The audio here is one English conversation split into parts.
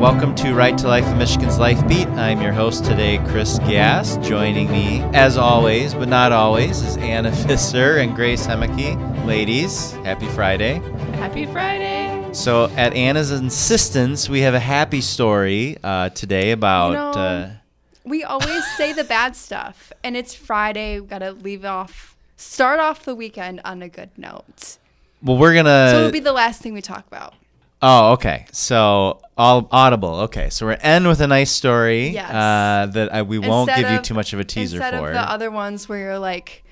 Welcome to Right to Life, of Michigan's Life Beat. I'm your host today, Chris Gast. Joining me, as always, but not always, is Anna Visser and Grace Hemeke. Ladies, happy Friday. Happy Friday. So, at Anna's insistence, we have a happy story uh, today about. You know, uh, We always say the bad stuff, and it's Friday. We gotta leave off, start off the weekend on a good note. well, we're gonna. So it'll be the last thing we talk about. Oh, okay. So all audible. Okay, so we're end with a nice story. Yes. Uh, that I, we won't Instead give you too much of a teaser Instead for. of the other ones where you're like,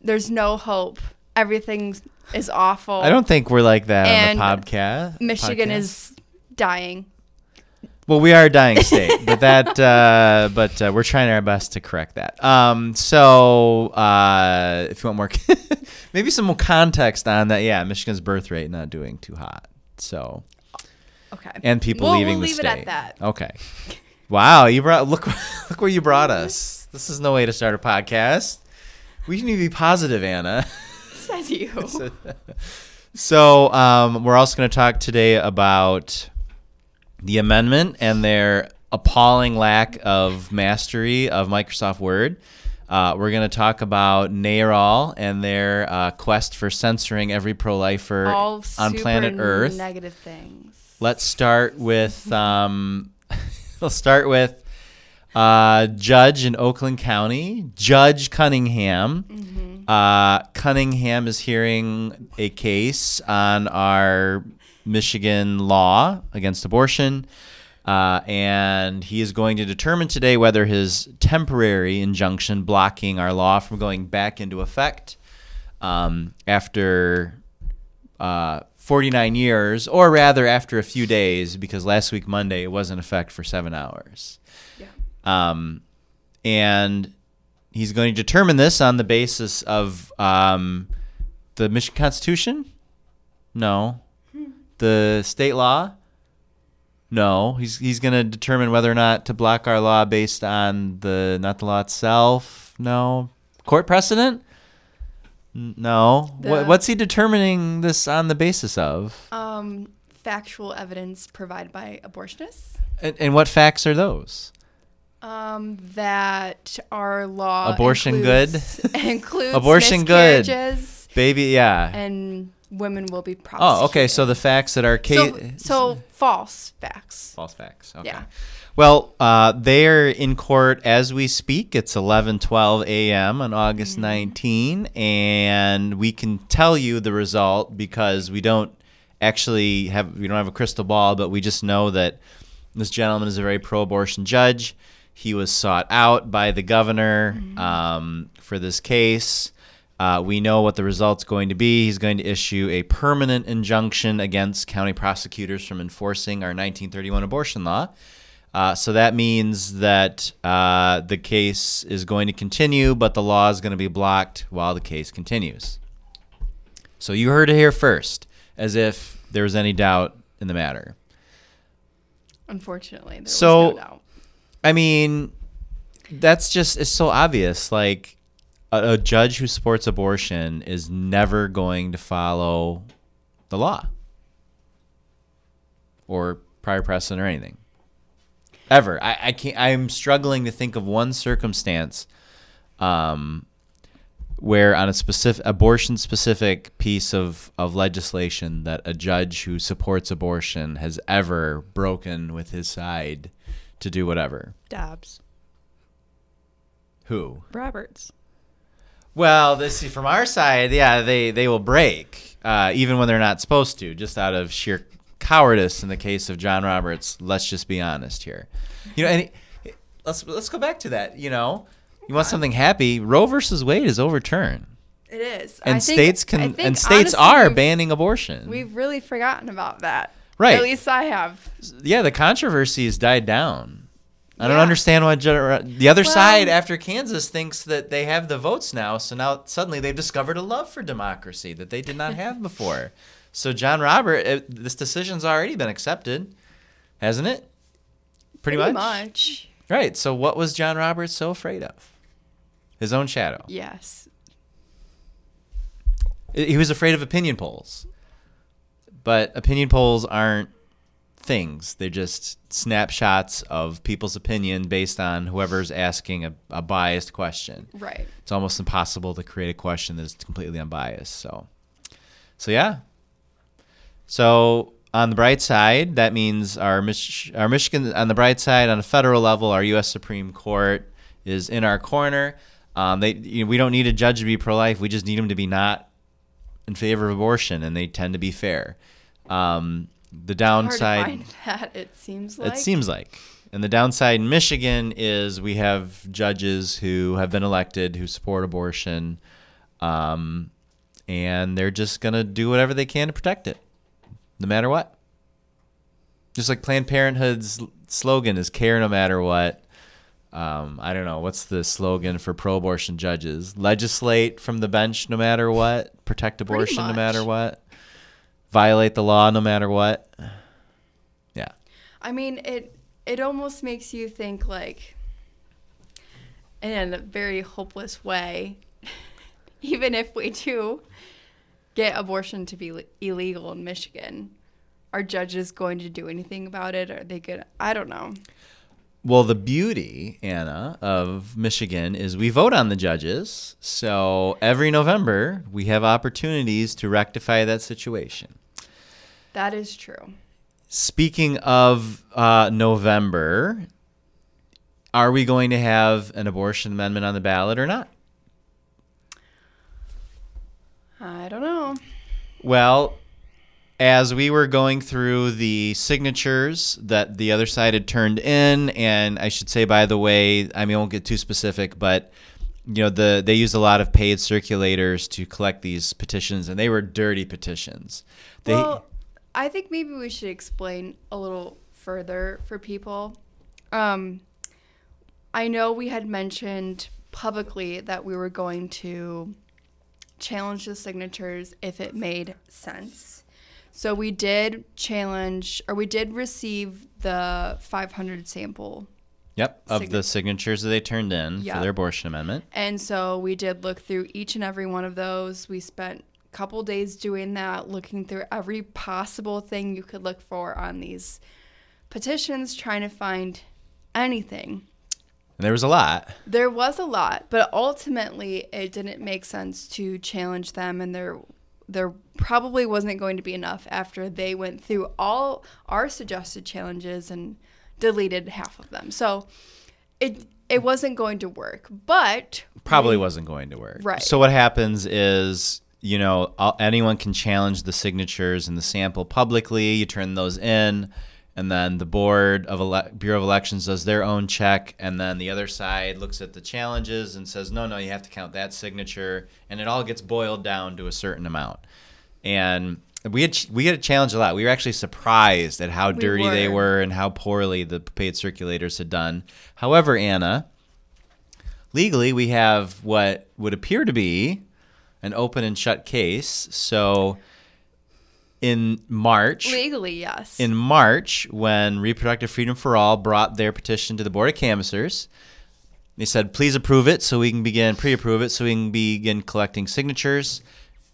there's no hope, everything is awful. I don't think we're like that And on the podcast. Michigan podcast. is dying. Well, we are a dying state, but that, uh, but uh, we're trying our best to correct that. Um, so uh, if you want more, maybe some more context on that. Yeah, Michigan's birth rate not doing too hot. So Okay. and people We'll- leaving we'll the leave it state. at that. Okay. Wow, you brought look look where you brought us. This is no way to start a podcast. We need to be positive, Anna. Says you. So um, we're also going to talk today about the amendment and their appalling lack of mastery of Microsoft Word. Uh, we're going to talk about NARAL and their uh, quest for censoring every pro-lifer All on planet Earth. Negative things. Let's start with um, let's start with uh, judge in Oakland County, Judge Cunningham. Uh, Cunningham is hearing a case on our Michigan law against abortion. Uh, and he is going to determine today whether his temporary injunction blocking our law from going back into effect um, after uh, 49 years, or rather after a few days, because last week Monday it was in effect for seven hours. Yeah. Um, and he's going to determine this on the basis of um, the Michigan Constitution? No. The state law? No. He's he's going to determine whether or not to block our law based on the not the law itself. No. Court precedent? No. What, what's he determining this on the basis of? Um, factual evidence provided by abortionists. And, and what facts are those? Um, that our law Abortion includes, includes Abortion good. Baby, yeah. and women will be prosecuted. Oh, okay. So the facts that are so, so false facts. false facts. Okay. Yeah. Well, uh, they're in court as we speak. It's 11:12 a.m. on August 19, and we can tell you the result because we don't actually have we don't have a crystal ball, but we just know that this gentleman is a very pro-abortion judge. He was sought out by the governor um, for this case. Uh, we know what the result's going to be. He's going to issue a permanent injunction against county prosecutors from enforcing our 1931 abortion law. Uh, so that means that uh, the case is going to continue, but the law is going to be blocked while the case continues. So you heard it here first, as if there was any doubt in the matter. Unfortunately, there So- was no doubt. I mean, that's just it's so obvious. Like a, a judge who supports abortion is never going to follow the law or prior precedent or anything. Ever. I, I can't. I'm struggling to think of one circumstance, um, where on a specific abortion specific piece of, of legislation that a judge who supports abortion has ever broken with his side to do whatever. Dobbs. Who? Roberts. Well, this see from our side, yeah, they they will break uh, even when they're not supposed to, just out of sheer cowardice. In the case of John Roberts, let's just be honest here. You know, and let's let's go back to that. You know, you want something happy? Roe versus Wade is overturned, It is. and I think- states I can think and states honestly, are banning abortion. We've really forgotten about that. Right. At least I have. yeah, the controversy has died down. I don't understand why Gen- the other Well- side, after Kansas, thinks that they have the votes now. So now suddenly they've discovered a love for democracy that they did not have before. So John Robert, uh, this decision's already been accepted, hasn't it? Pretty, much. much. Right. So what was John Roberts so afraid of? His own shadow. Yes. He was afraid of opinion polls. But opinion polls aren't things. They're just snapshots of people's opinion based on whoever's asking a, a biased question. Right. It's almost impossible to create a question that's completely unbiased. So, so yeah. So on the bright side, that means our Mich- our Michigan on the bright side on a federal level, our U.S. Supreme Court is in our corner. Um, they you know, we don't need a judge to be pro life. We just need them to be not in favor of abortion, and they tend to be fair. Um, the downside, Hard to find that it seems like. it seems like. And the downside in Michigan is we have judges who have been elected who support abortion, um, and they're just going to do whatever they can to protect it, no matter what. Just like Planned Parenthood's slogan is care no matter what. Um, I don't know. What's the slogan for pro abortion judges? Legislate from the bench no matter what, protect abortion no matter what, violate the law no matter what. Yeah. I mean, it it almost makes you think like in a very hopeless way. Even if we do get abortion to be illegal in Michigan, are judges going to do anything about it? Are they good? I don't know. Well, the beauty, Anna, of Michigan is we vote on the judges. So every November, we have opportunities to rectify that situation. That is true. Speaking of uh, November, are we going to have an abortion amendment on the ballot or not? I don't know. Well, as we were going through the signatures that the other side had turned in, and I should say, by the way, I mean, I won't get too specific, but you know, the they used a lot of paid circulators to collect these petitions, and they were dirty petitions. They, well, I think maybe we should explain a little further for people. Um, I know we had mentioned publicly that we were going to challenge the signatures if it made sense. So we did challenge, or we did receive the 500 sample. yep, of Signa- the signatures that they turned in Yep. for their abortion amendment. And so we did look through each and every one of those. We spent a couple days doing that, looking through every possible thing you could look for on these petitions, trying to find anything. And there was a lot. There was a lot, but ultimately it didn't make sense to challenge them and there there probably wasn't going to be enough after they went through all our suggested challenges and deleted half of them. So it it wasn't going to work. But probably wasn't going to work. Right. So what happens is, you know, anyone can challenge the signatures and the sample publicly. You turn those in, and then the board of ele- Bureau of Elections does their own check, and then the other side looks at the challenges and says, no, no, you have to count that signature, and it all gets boiled down to a certain amount. And we had we had a challenge a lot. We were actually surprised at how We dirty they were. were and how poorly the paid circulators had done. However, Anna, legally we have what would appear to be an open and shut case. So in March, legally, yes. in March, when Reproductive Freedom for All brought their petition to the Board of Canvassers, they said, please approve it so we can begin, pre approve it so we can begin collecting signatures.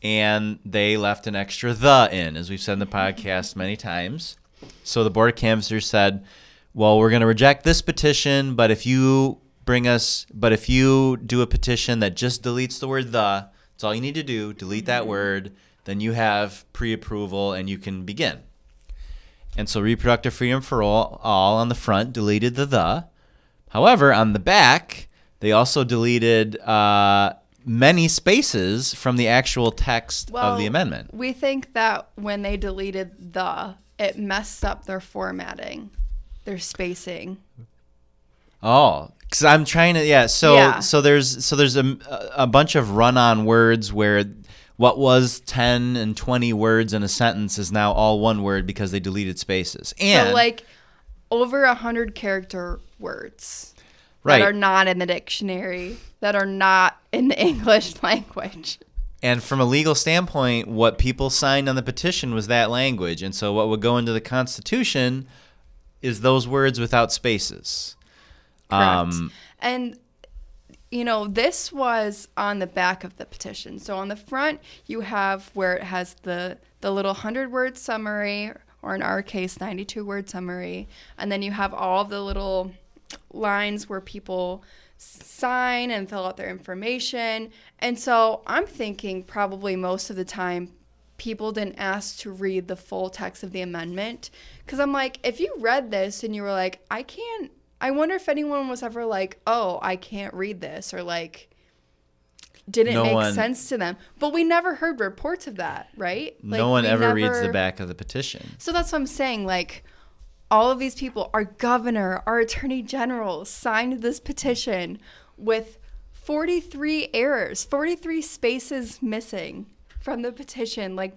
And they left an extra the in, as we've said in the podcast many times. So the Board of Canvassers said, well, we're going to reject this petition, but if you bring us, but if you do a petition that just deletes the word the, that's all you need to do, delete that mm-hmm. word, then you have pre approval and you can begin. And so reproductive freedom for all, all on the front deleted the the. However, on the back, they also deleted uh, many spaces from the actual text of the amendment. We think that when they deleted the, it messed up their formatting, their spacing. Oh, because I'm trying to yeah. So Yeah. so there's so there's a, a bunch of run-on words where what was 10 and 20 words in a sentence is now all one word because they deleted spaces. And so like over a hundred character words Right. that are not in the dictionary, that are not in the English language. And from a legal standpoint, what people signed on the petition was that language. And so what would go into the Constitution is those words without spaces. Correct. Um, and you know, this was on the back of the petition. So on the front, you have where it has the the little hundred word summary or in our case, 92 word summary. And then you have all the little lines where people sign and fill out their information. And so I'm thinking probably most of the time people didn't ask to read the full text of the amendment. Because I'm like, if you read this and you were like, I can't, I wonder if anyone was ever like, oh, I can't read this, or like, didn't No make one- sense to them. But we never heard reports of that, right? Like, no one ever reads the back of the petition. So that's what I'm saying. Like, all of these people, our governor, our attorney general, signed this petition with 43 errors, 43 spaces missing from the petition. Like,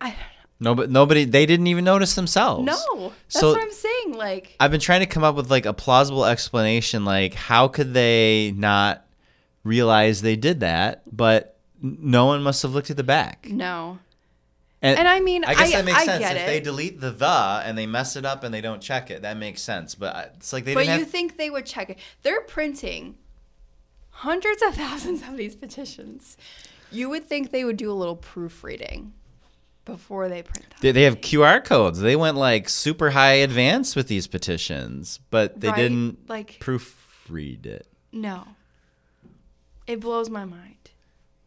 I No, but nobody. They didn't even notice themselves. no, that's So- what I'm saying. Like, I've been trying to come up with like a plausible explanation. Like, how could they not realize they did that? But no one must have looked at the back. no. And and I mean, I guess I- that makes I sense. if it. they delete the the and they mess it up and they don't check it, that makes sense. But it's like they But you have. think they would check it? They're printing hundreds of thousands of these petitions. You would think they would do a little proofreading before they print them. they, they have QR codes. They went like super high advanced with these petitions, but they Right? didn't Like- proofread it. No. It blows my mind.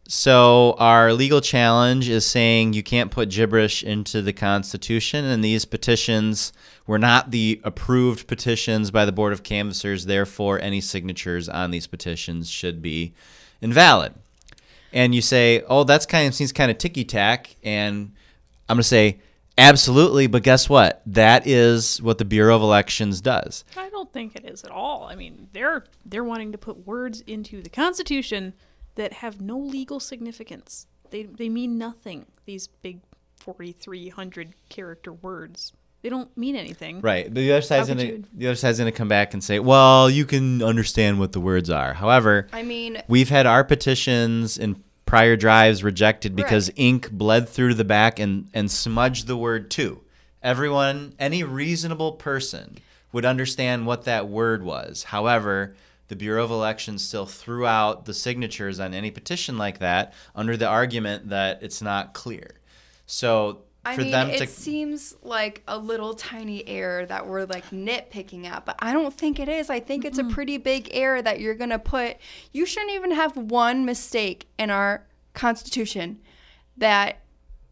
So our legal challenge is saying you can't put gibberish into the Constitution, and these petitions were not the approved petitions by the Board of Canvassers. Therefore, any signatures on these petitions should be invalid. And you say, "Oh, that's kind of seems kind of ticky tack," and I'm going to say, "Absolutely," but guess what? That is what the Bureau of Elections does. I don't think it is at all. I mean, they're they're wanting to put words into the Constitution that have no legal significance. They they mean nothing. These big forty three hundred character words. They don't mean anything. Right. The other side's gonna you- the other side's gonna come back and say, "Well, you can understand what the words are." However, I mean, we've had our petitions in prior drives rejected because Right. ink bled through the back and and smudged the word "to." Everyone, any reasonable person would understand what that word was. However, the Bureau of Elections still threw out the signatures on any petition like that under the argument that it's not clear. So I for mean, them it to seems like a little tiny error that we're like nitpicking at, but I don't think it is. I think it's a pretty big error that you're going to put. You shouldn't even have one mistake in our Constitution that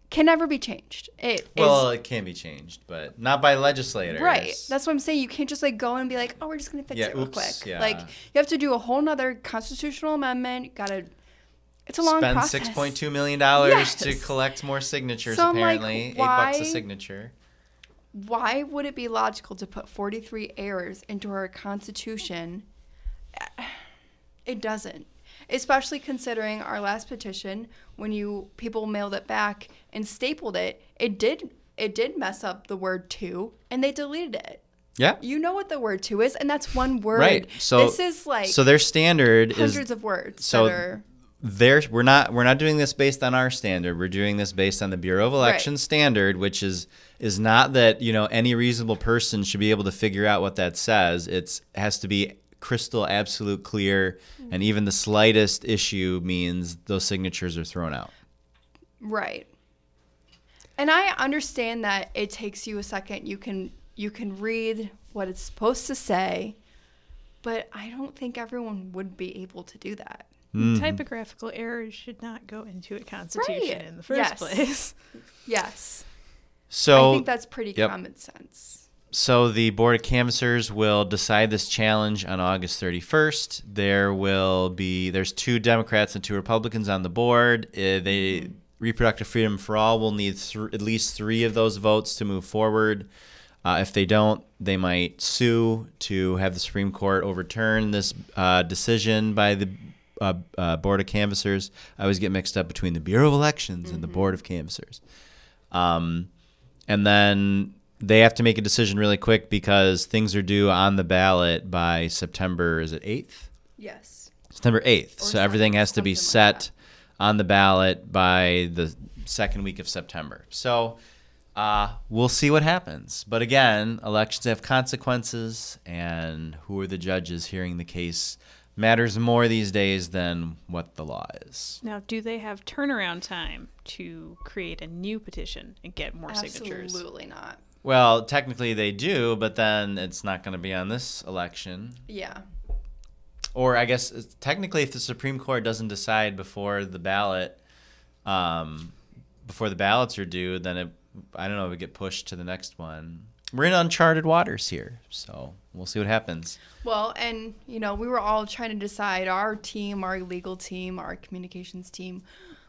can never be changed. It is Well, it can be changed, but not by legislators. Right. That's what I'm saying. You can't just like go and be like, oh, we're just gonna fix Yeah, it real oops, quick. yeah. Like you have to do a whole nother constitutional amendment. You gotta. It's a long spend process. six point two million dollars to collect more signatures. So I'm like, apparently, eight bucks a signature. Why would it be logical to put 43 errors into our constitution? It doesn't. Especially considering our last petition, when you people mailed it back and stapled it, it did it did mess up the word two, and they deleted it. Yeah. You know what the word two is, and that's one word. Right. So this is like so their standard is hundreds of words so that are there we're not we're not doing this based on our standard we're doing this based on the bureau of elections standard which is is not that you know any reasonable person should be able to figure out what that says it's has to be crystal absolute clear hmm. and even the slightest issue means those signatures are thrown out right. And I understand that it takes you a second. You can you can read what it's supposed to say, but I don't think everyone would be able to do that. Mm-hmm. Typographical errors should not go into a constitution Right. in the first Yes. place. Yes. so I think that's pretty yep. common sense. So the Board of Canvassers will decide this challenge on August 31st. There will be there's two Democrats and two Republicans on the board. Uh, they Reproductive Freedom for All will need th- at least three of those votes to move forward. Uh, if they don't, they might sue to have the Supreme Court overturn this uh, decision by the uh, uh, Board of Canvassers. I always get mixed up between the Bureau of Elections and the Board of Canvassers. Um, and then they have to make a decision really quick because things are due on the ballot by September. Is it eighth? Yes. September eighth. So everything has to be something like set on the ballot by the second week of September. So uh, we'll see what happens. But again, elections have consequences, and who are the judges hearing the case matters more these days than what the law is. Now, do they have turnaround time to create a new petition and get more signatures? Absolutely not. Well, technically they do, but then it's not going to be on this election. Yeah. Or I guess technically, if the Supreme Court doesn't decide before the ballot, um, before the ballots are due, then it, I don't know, it would get pushed to the next one. We're in uncharted waters here, so we'll see what happens. Well, and you know, we were all trying to decide. Our team, our legal team, our communications team,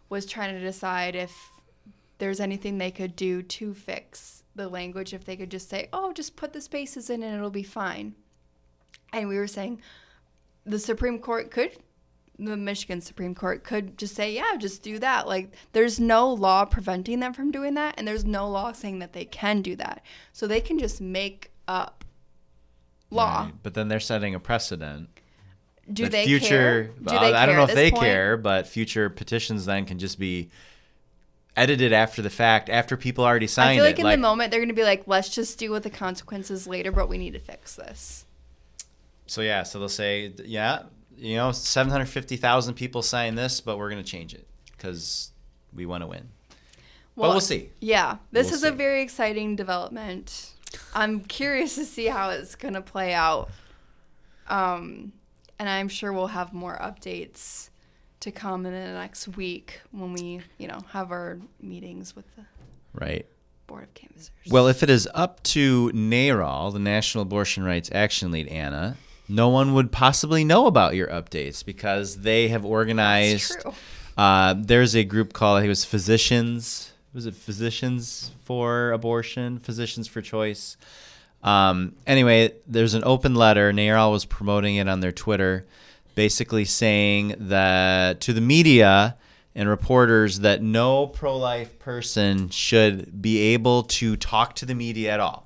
was trying to decide if there's anything they could do to fix the language. If they could just say, "Oh, just put the spaces in and it'll be fine," and we were saying the Supreme Court could. The Michigan Supreme Court could just say, yeah, just do that. Like, there's no law preventing them from doing that, and there's no law saying that they can do that. So they can just make up law. Right? But then they're setting a precedent. Do they future, care? Do well, they I don't know if they point? care, but future petitions then can just be edited after the fact, after people already signed it. I feel like it. in the moment they're going to be like, let's just deal with the consequences later, but we need to fix this. So yeah, so they'll say, yeah, you know, seven hundred fifty thousand people signed this, but we're gonna change it because we want to win. but we'll see. Yeah, this We'll is a very exciting development. I'm curious to see how it's going to play out. Um, and I'm sure we'll have more updates to come in the next week when we, you know, have our meetings with the Right. Board of Canvassers. Well, if it is up to NARAL, the National Abortion Rights Action Lead, Anna, no one would possibly know about your updates because they have organized. true. Uh, there's a group called I think it was Physicians. Was it Physicians for Abortion? Physicians for Choice. Um, anyway, there's an open letter. NARAL was promoting it on their Twitter, basically saying that to the media and reporters that no pro-life person should be able to talk to the media at all.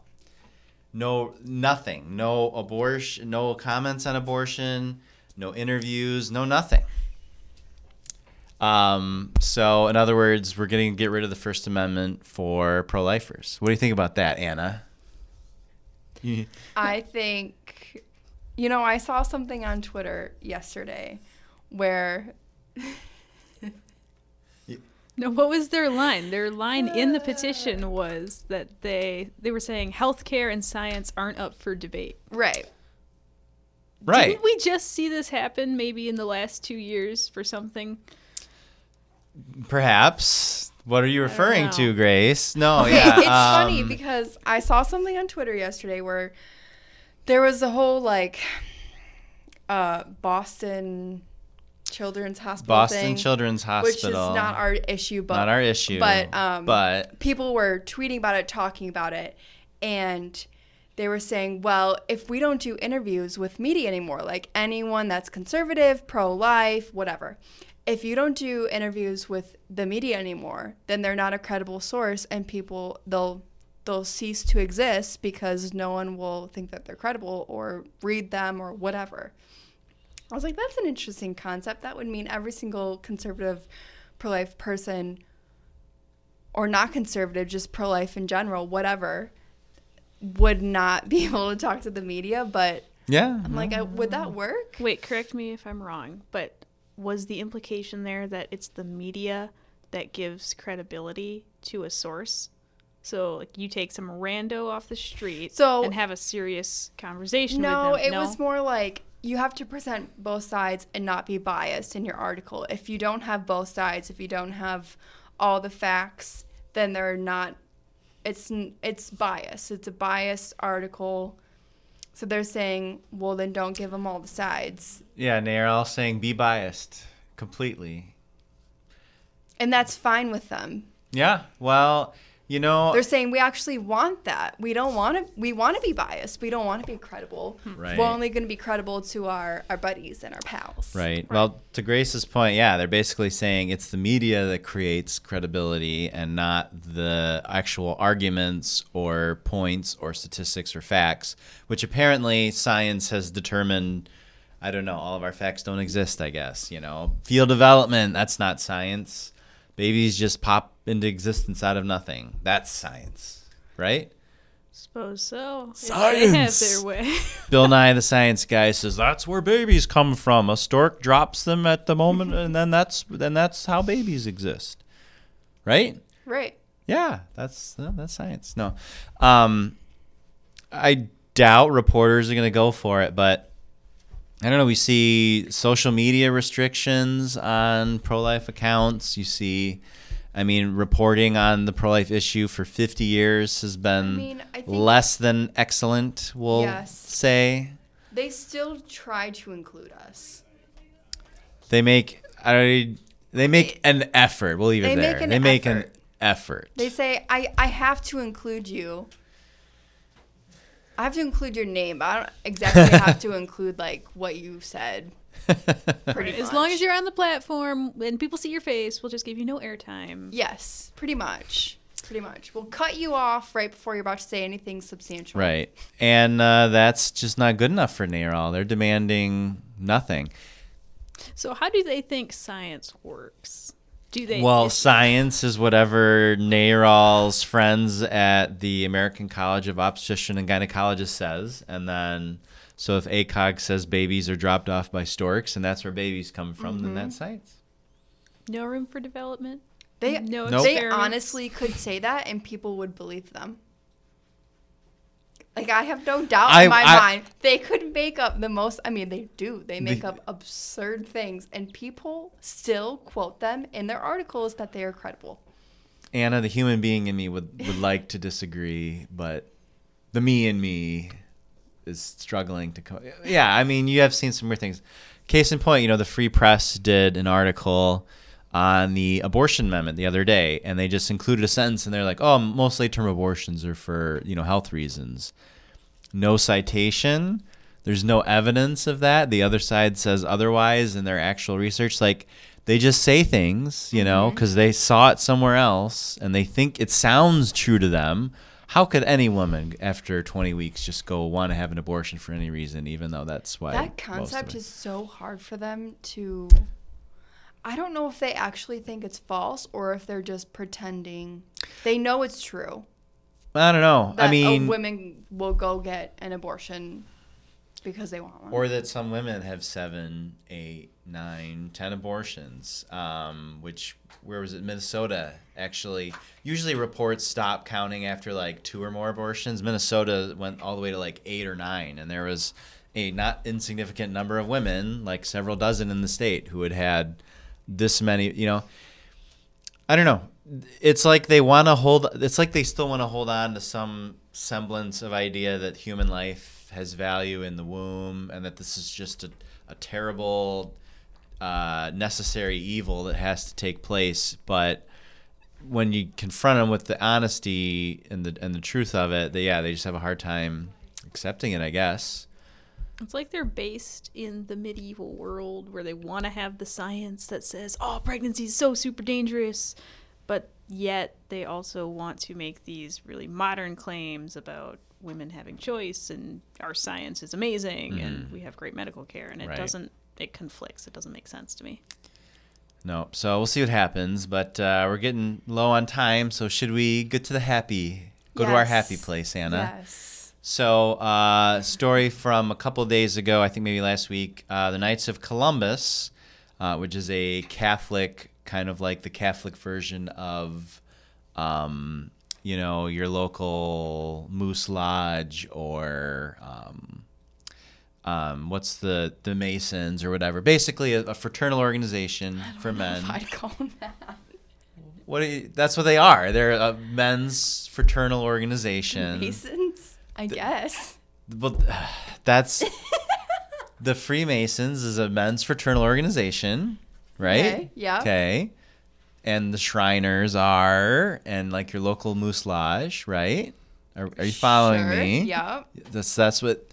No, nothing. No abortion. No comments on abortion. No interviews. No nothing. Um, so, in other words, we're to get rid of the First Amendment for pro-lifers. What do you think about that, Anna? I think, you know, I saw something on Twitter yesterday where No, what was their line? Their line in the petition was that they they were saying healthcare and science aren't up for debate. right right. Didn't we just see this happen maybe in the last two years for something? Perhaps. What are you referring to, Grace? No, Okay, yeah. it's funny um, because I saw something on Twitter yesterday where there was a whole like uh, Boston Children's Hospital Boston thing, Children's Hospital, which is not our issue, but not our issue. but, um, but people were tweeting about it, talking about it, and they were saying, well, if we don't do interviews with media anymore, like anyone that's conservative, pro life, whatever, if you don't do interviews with the media anymore, then they're not a credible source and people they'll they'll cease to exist because no one will think that they're credible or read them or whatever. I was like, that's an interesting concept. That would mean every single conservative pro life person or not conservative, just pro life in general, whatever, would not be able to talk to the media. But yeah. I'm like, uh, would that work? Wait, correct me if I'm wrong, but was the implication there that it's the media that gives credibility to a source? So, like, you take some rando off the street So- and have a serious conversation No, with them. it was more like you have to present both sides and not be biased in your article. If you don't have both sides, if you don't have all the facts, then they're not. It's it's bias. It's a biased article. So they're saying, well, then don't give them all the sides, Yeah, and they're all saying be biased completely. and that's fine with them. Yeah. Well, you know, They're saying we actually want that. We don't want to. We want to be biased. We don't want to be credible. Hmm. Right. We're only going to be credible to our our buddies and our pals. Right. Well, to Grace's point, yeah, they're basically saying it's the media that creates credibility and not the actual arguments or points or statistics or facts, which apparently science has determined. I don't know. All of our facts don't exist, I guess. You know, fetal development, that's not science. Babies just pop into existence out of nothing. That's science, right? Suppose so. If They have Science. their way. Bill Nye the Science Guy says that's where babies come from. A stork drops them at the moment, and then that's then that's how babies exist, right? Right. Yeah, that's that's science. No, um, I doubt reporters are going to go for it, but I don't know. We see social media restrictions on pro-life accounts. You see, I mean, reporting on the pro-life issue for 50 years has been mean, I less than excellent. We'll Yes. say They still try to include us. they make I they make an effort. We'll leave it They there. make an they make an effort. effort. They say, I, I have to include you. I have to include your name, but I don't exactly have to include like what you said. Pretty as long as you're on the platform and people see your face, we'll just give you no airtime. Yes, pretty much. Pretty much. We'll cut you off right before you're about to say anything substantial. Right. And uh, that's just not good enough for NARAL. They're demanding nothing. So how do they think science works? Do they? Well, is- science is whatever NARAL's friends at the American College of Obstetrician and Gynecologists says. And then, so if ACOG says babies are dropped off by storks and that's where babies come from, then Mm-hmm. that's science. no room for development. They no Nope. they honestly could say that and people would believe them. Like I have no doubt I- in my I- mind they could make up the most I mean they do. They make The- up absurd things and people still quote them in their articles that they are credible. Anna, the human being in me would, would like to disagree, but the me in me is struggling to co- Yeah, I mean, you have seen some weird things. Case in point, you know, the Free Press did an article on the abortion amendment the other day, and they just included a sentence, and they're like, "Oh, most late-term abortions are for you know health reasons." No citation. There's no evidence of that. The other side says otherwise in their actual research. Like they just say things, you know, mm-hmm. because they saw it somewhere else and they think it sounds true to them. How could any woman after 20 weeks just go want to have an abortion for any reason, even though that's why that concept is so hard for them to I don't know if they actually think it's false or if they're just pretending. They know it's true. I don't know. I mean, uh, women will go get an abortion because they want one. or that some women have seven, eight, nine, ten abortions. Um, which where was it? Minnesota actually. Usually reports stop counting after like two or more abortions. Minnesota went all the way to like eight or nine, and there was a not insignificant number of women, like several dozen in the state, who had had this many. You know, I don't know. It's like they want to hold. It's like they still want to hold on to some semblance of idea that human life has value in the womb, and that this is just a, a terrible, uh, necessary evil that has to take place. But when you confront them with the honesty and the and the truth of it, they yeah they just have a hard time accepting it. I guess. It's like they're based in the medieval world where they want to have the science that says, "Oh, pregnancy is so super dangerous," but yet they also want to make these really modern claims about women having choice and our science is amazing and we have great medical care and it Right. doesn't it conflicts. It doesn't make sense to me. No, so we'll see what happens. But uh, we're getting low on time, so should we get to the happy? Go to our happy place, Anna. Yes. So, uh, story from a couple days ago, I think maybe last week, uh, the Knights of Columbus, uh, which is a Catholic, kind of like the Catholic version of, um, you know, your local Moose Lodge or um, um, what's the the Masons or whatever. Basically, a, a fraternal organization for men. I'd call them that. What? You, that's what they are. They're a men's fraternal organization. Masons, I guess. Well, that's the Freemasons is a men's fraternal organization, right? Okay, yeah. Okay. And the Shriners are, and like your local Moose Lodge, right? Are, are you following Sure, me? Yeah. That's that's what.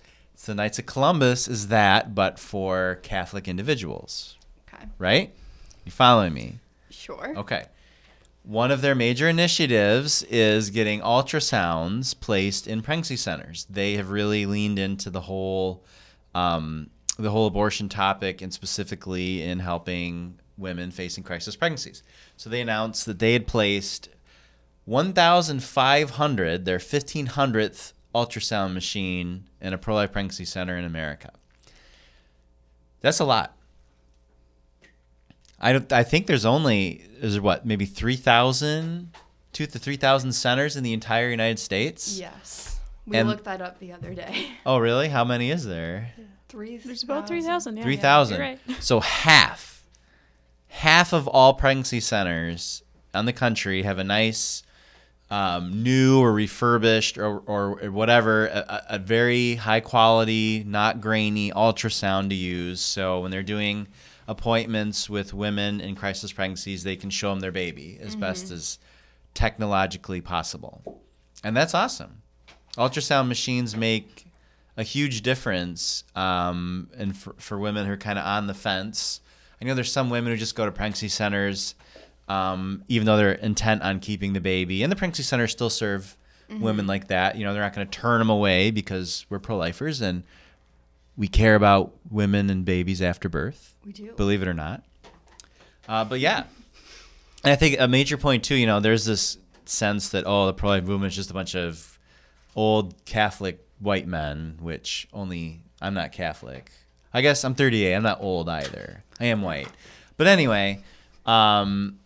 The Knights of Columbus is that, but for Catholic individuals, Okay. right? You following me? Sure. Okay. One of their major initiatives is getting ultrasounds placed in pregnancy centers. They have really leaned into the whole, um, the whole abortion topic, and specifically in helping women facing crisis pregnancies. So they announced that they had placed 1,500, their 1,500th ultrasound machine in a pro life pregnancy center in America. That's a lot. I don't. I think there's only is there what maybe 3,000, two to 3,000 centers in the entire United States. Yes. We And- looked that up the other day. Oh, really? How many is there? Three. There's about 3,000. Yeah, Three yeah, right. So half, half of all pregnancy centers on the country have a nice, um, new or refurbished or, or whatever, a, a- a very high quality, not grainy ultrasound to use. So when they're doing appointments with women in crisis pregnancies, they can show them their baby as best as technologically possible, and that's awesome. Ultrasound machines make a huge difference um, and for, for women who are kind of on the fence. I know there's some women who just go to pregnancy centers, um, even though they're intent on keeping the baby. And the pregnancy centers still serve women like that. You know, they're not going to turn them away because we're pro-lifers and we care about women and babies after birth We do. believe it or not. Uh, but yeah, and I think a major point too. You know, there's this sense that oh, the pro-life movement is just a bunch of old Catholic white men, which only I'm not Catholic. I guess I'm 38. I'm not old either. I am white. But anyway, um,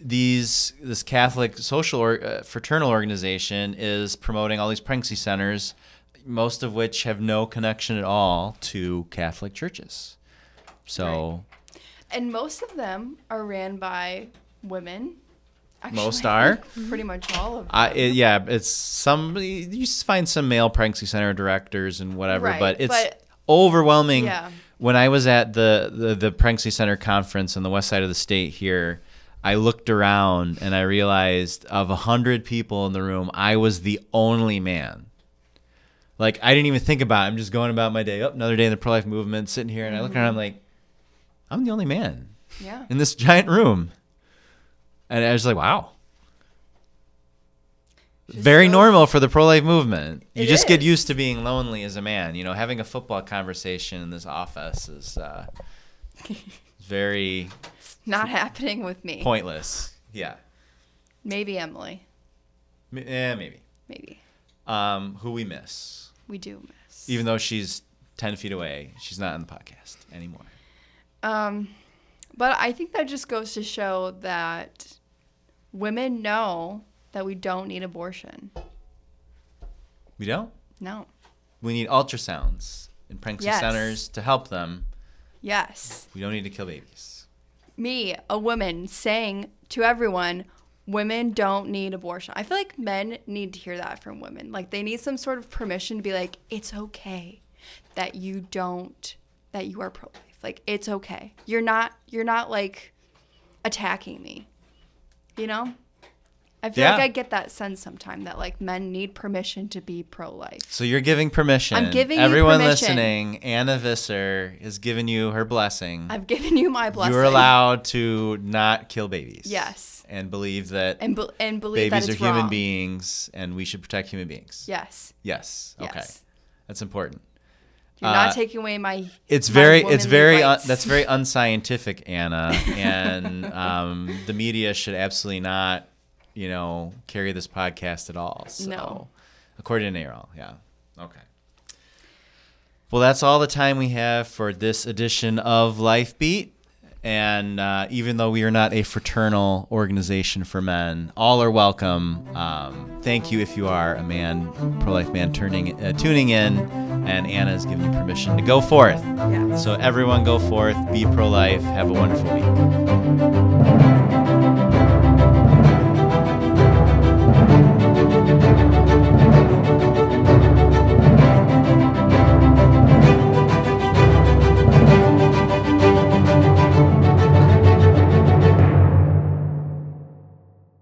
these this Catholic social or, uh, fraternal organization is promoting all these pregnancy centers, most of which have no connection at all to Catholic churches. So And most of them are ran by women. Most are? Pretty much all of them. I, it, yeah, it's some you find some male pregnancy center directors and whatever, Right, but it's but- overwhelming. Yeah. When I was at the, the the pregnancy center conference on the west side of the state here, I looked around and I realized of a hundred people in the room, I was the only man. Like I didn't even think about. it. I'm just going about my day. Oh, another day in the pro life movement, sitting here, and I look around. I'm like, I'm the only man yeah. in this giant room. And I was like, wow. Just Very shows- normal for the pro life movement. You just get used to being lonely as a man. You know, having a football conversation in this office is uh, very Not happening with me. pointless. Yeah. Maybe Emily. M- eh, maybe. Maybe. Um, who we miss. We do miss. Even though she's 10 feet away, she's not on the podcast anymore. Um, but I think that just goes to show that women know that we don't need abortion. We don't? No. We need ultrasounds in pregnancy Yes. centers to help them. Yes. We don't need to kill babies. Me, a woman, saying to everyone, women don't need abortion. I feel like men need to hear that from women. Like they need some sort of permission to be like, it's okay that you don't, that you are pro life. Like it's okay. You're not, you're not like attacking me. You know? I feel like I get that sense sometime that like men need permission to be pro life. So you're giving permission. I'm giving you everyone listening. Anna Visser has given you her blessing. I've given you my blessing. You're allowed to not kill babies. Yes. And believe that And, be- and believe babies that are it's human wrong. beings and we should protect human beings. Yes. Yes. Okay. Yes. That's important. You're Uh, not taking away my. It's my very, it's very, un, that's very unscientific, Anna, and um, the media should absolutely not, you know, carry this podcast at all. So, No. according to NARAL, yeah, okay. Well, that's all the time we have for this edition of Life Beat. And uh, even though we are not a fraternal organization for men, all are welcome. Um, thank you if you are a man, pro-life man, turning uh, tuning in, and Anna has given you permission to go forth. Yeah. So everyone go forth, be pro-life, have a wonderful week.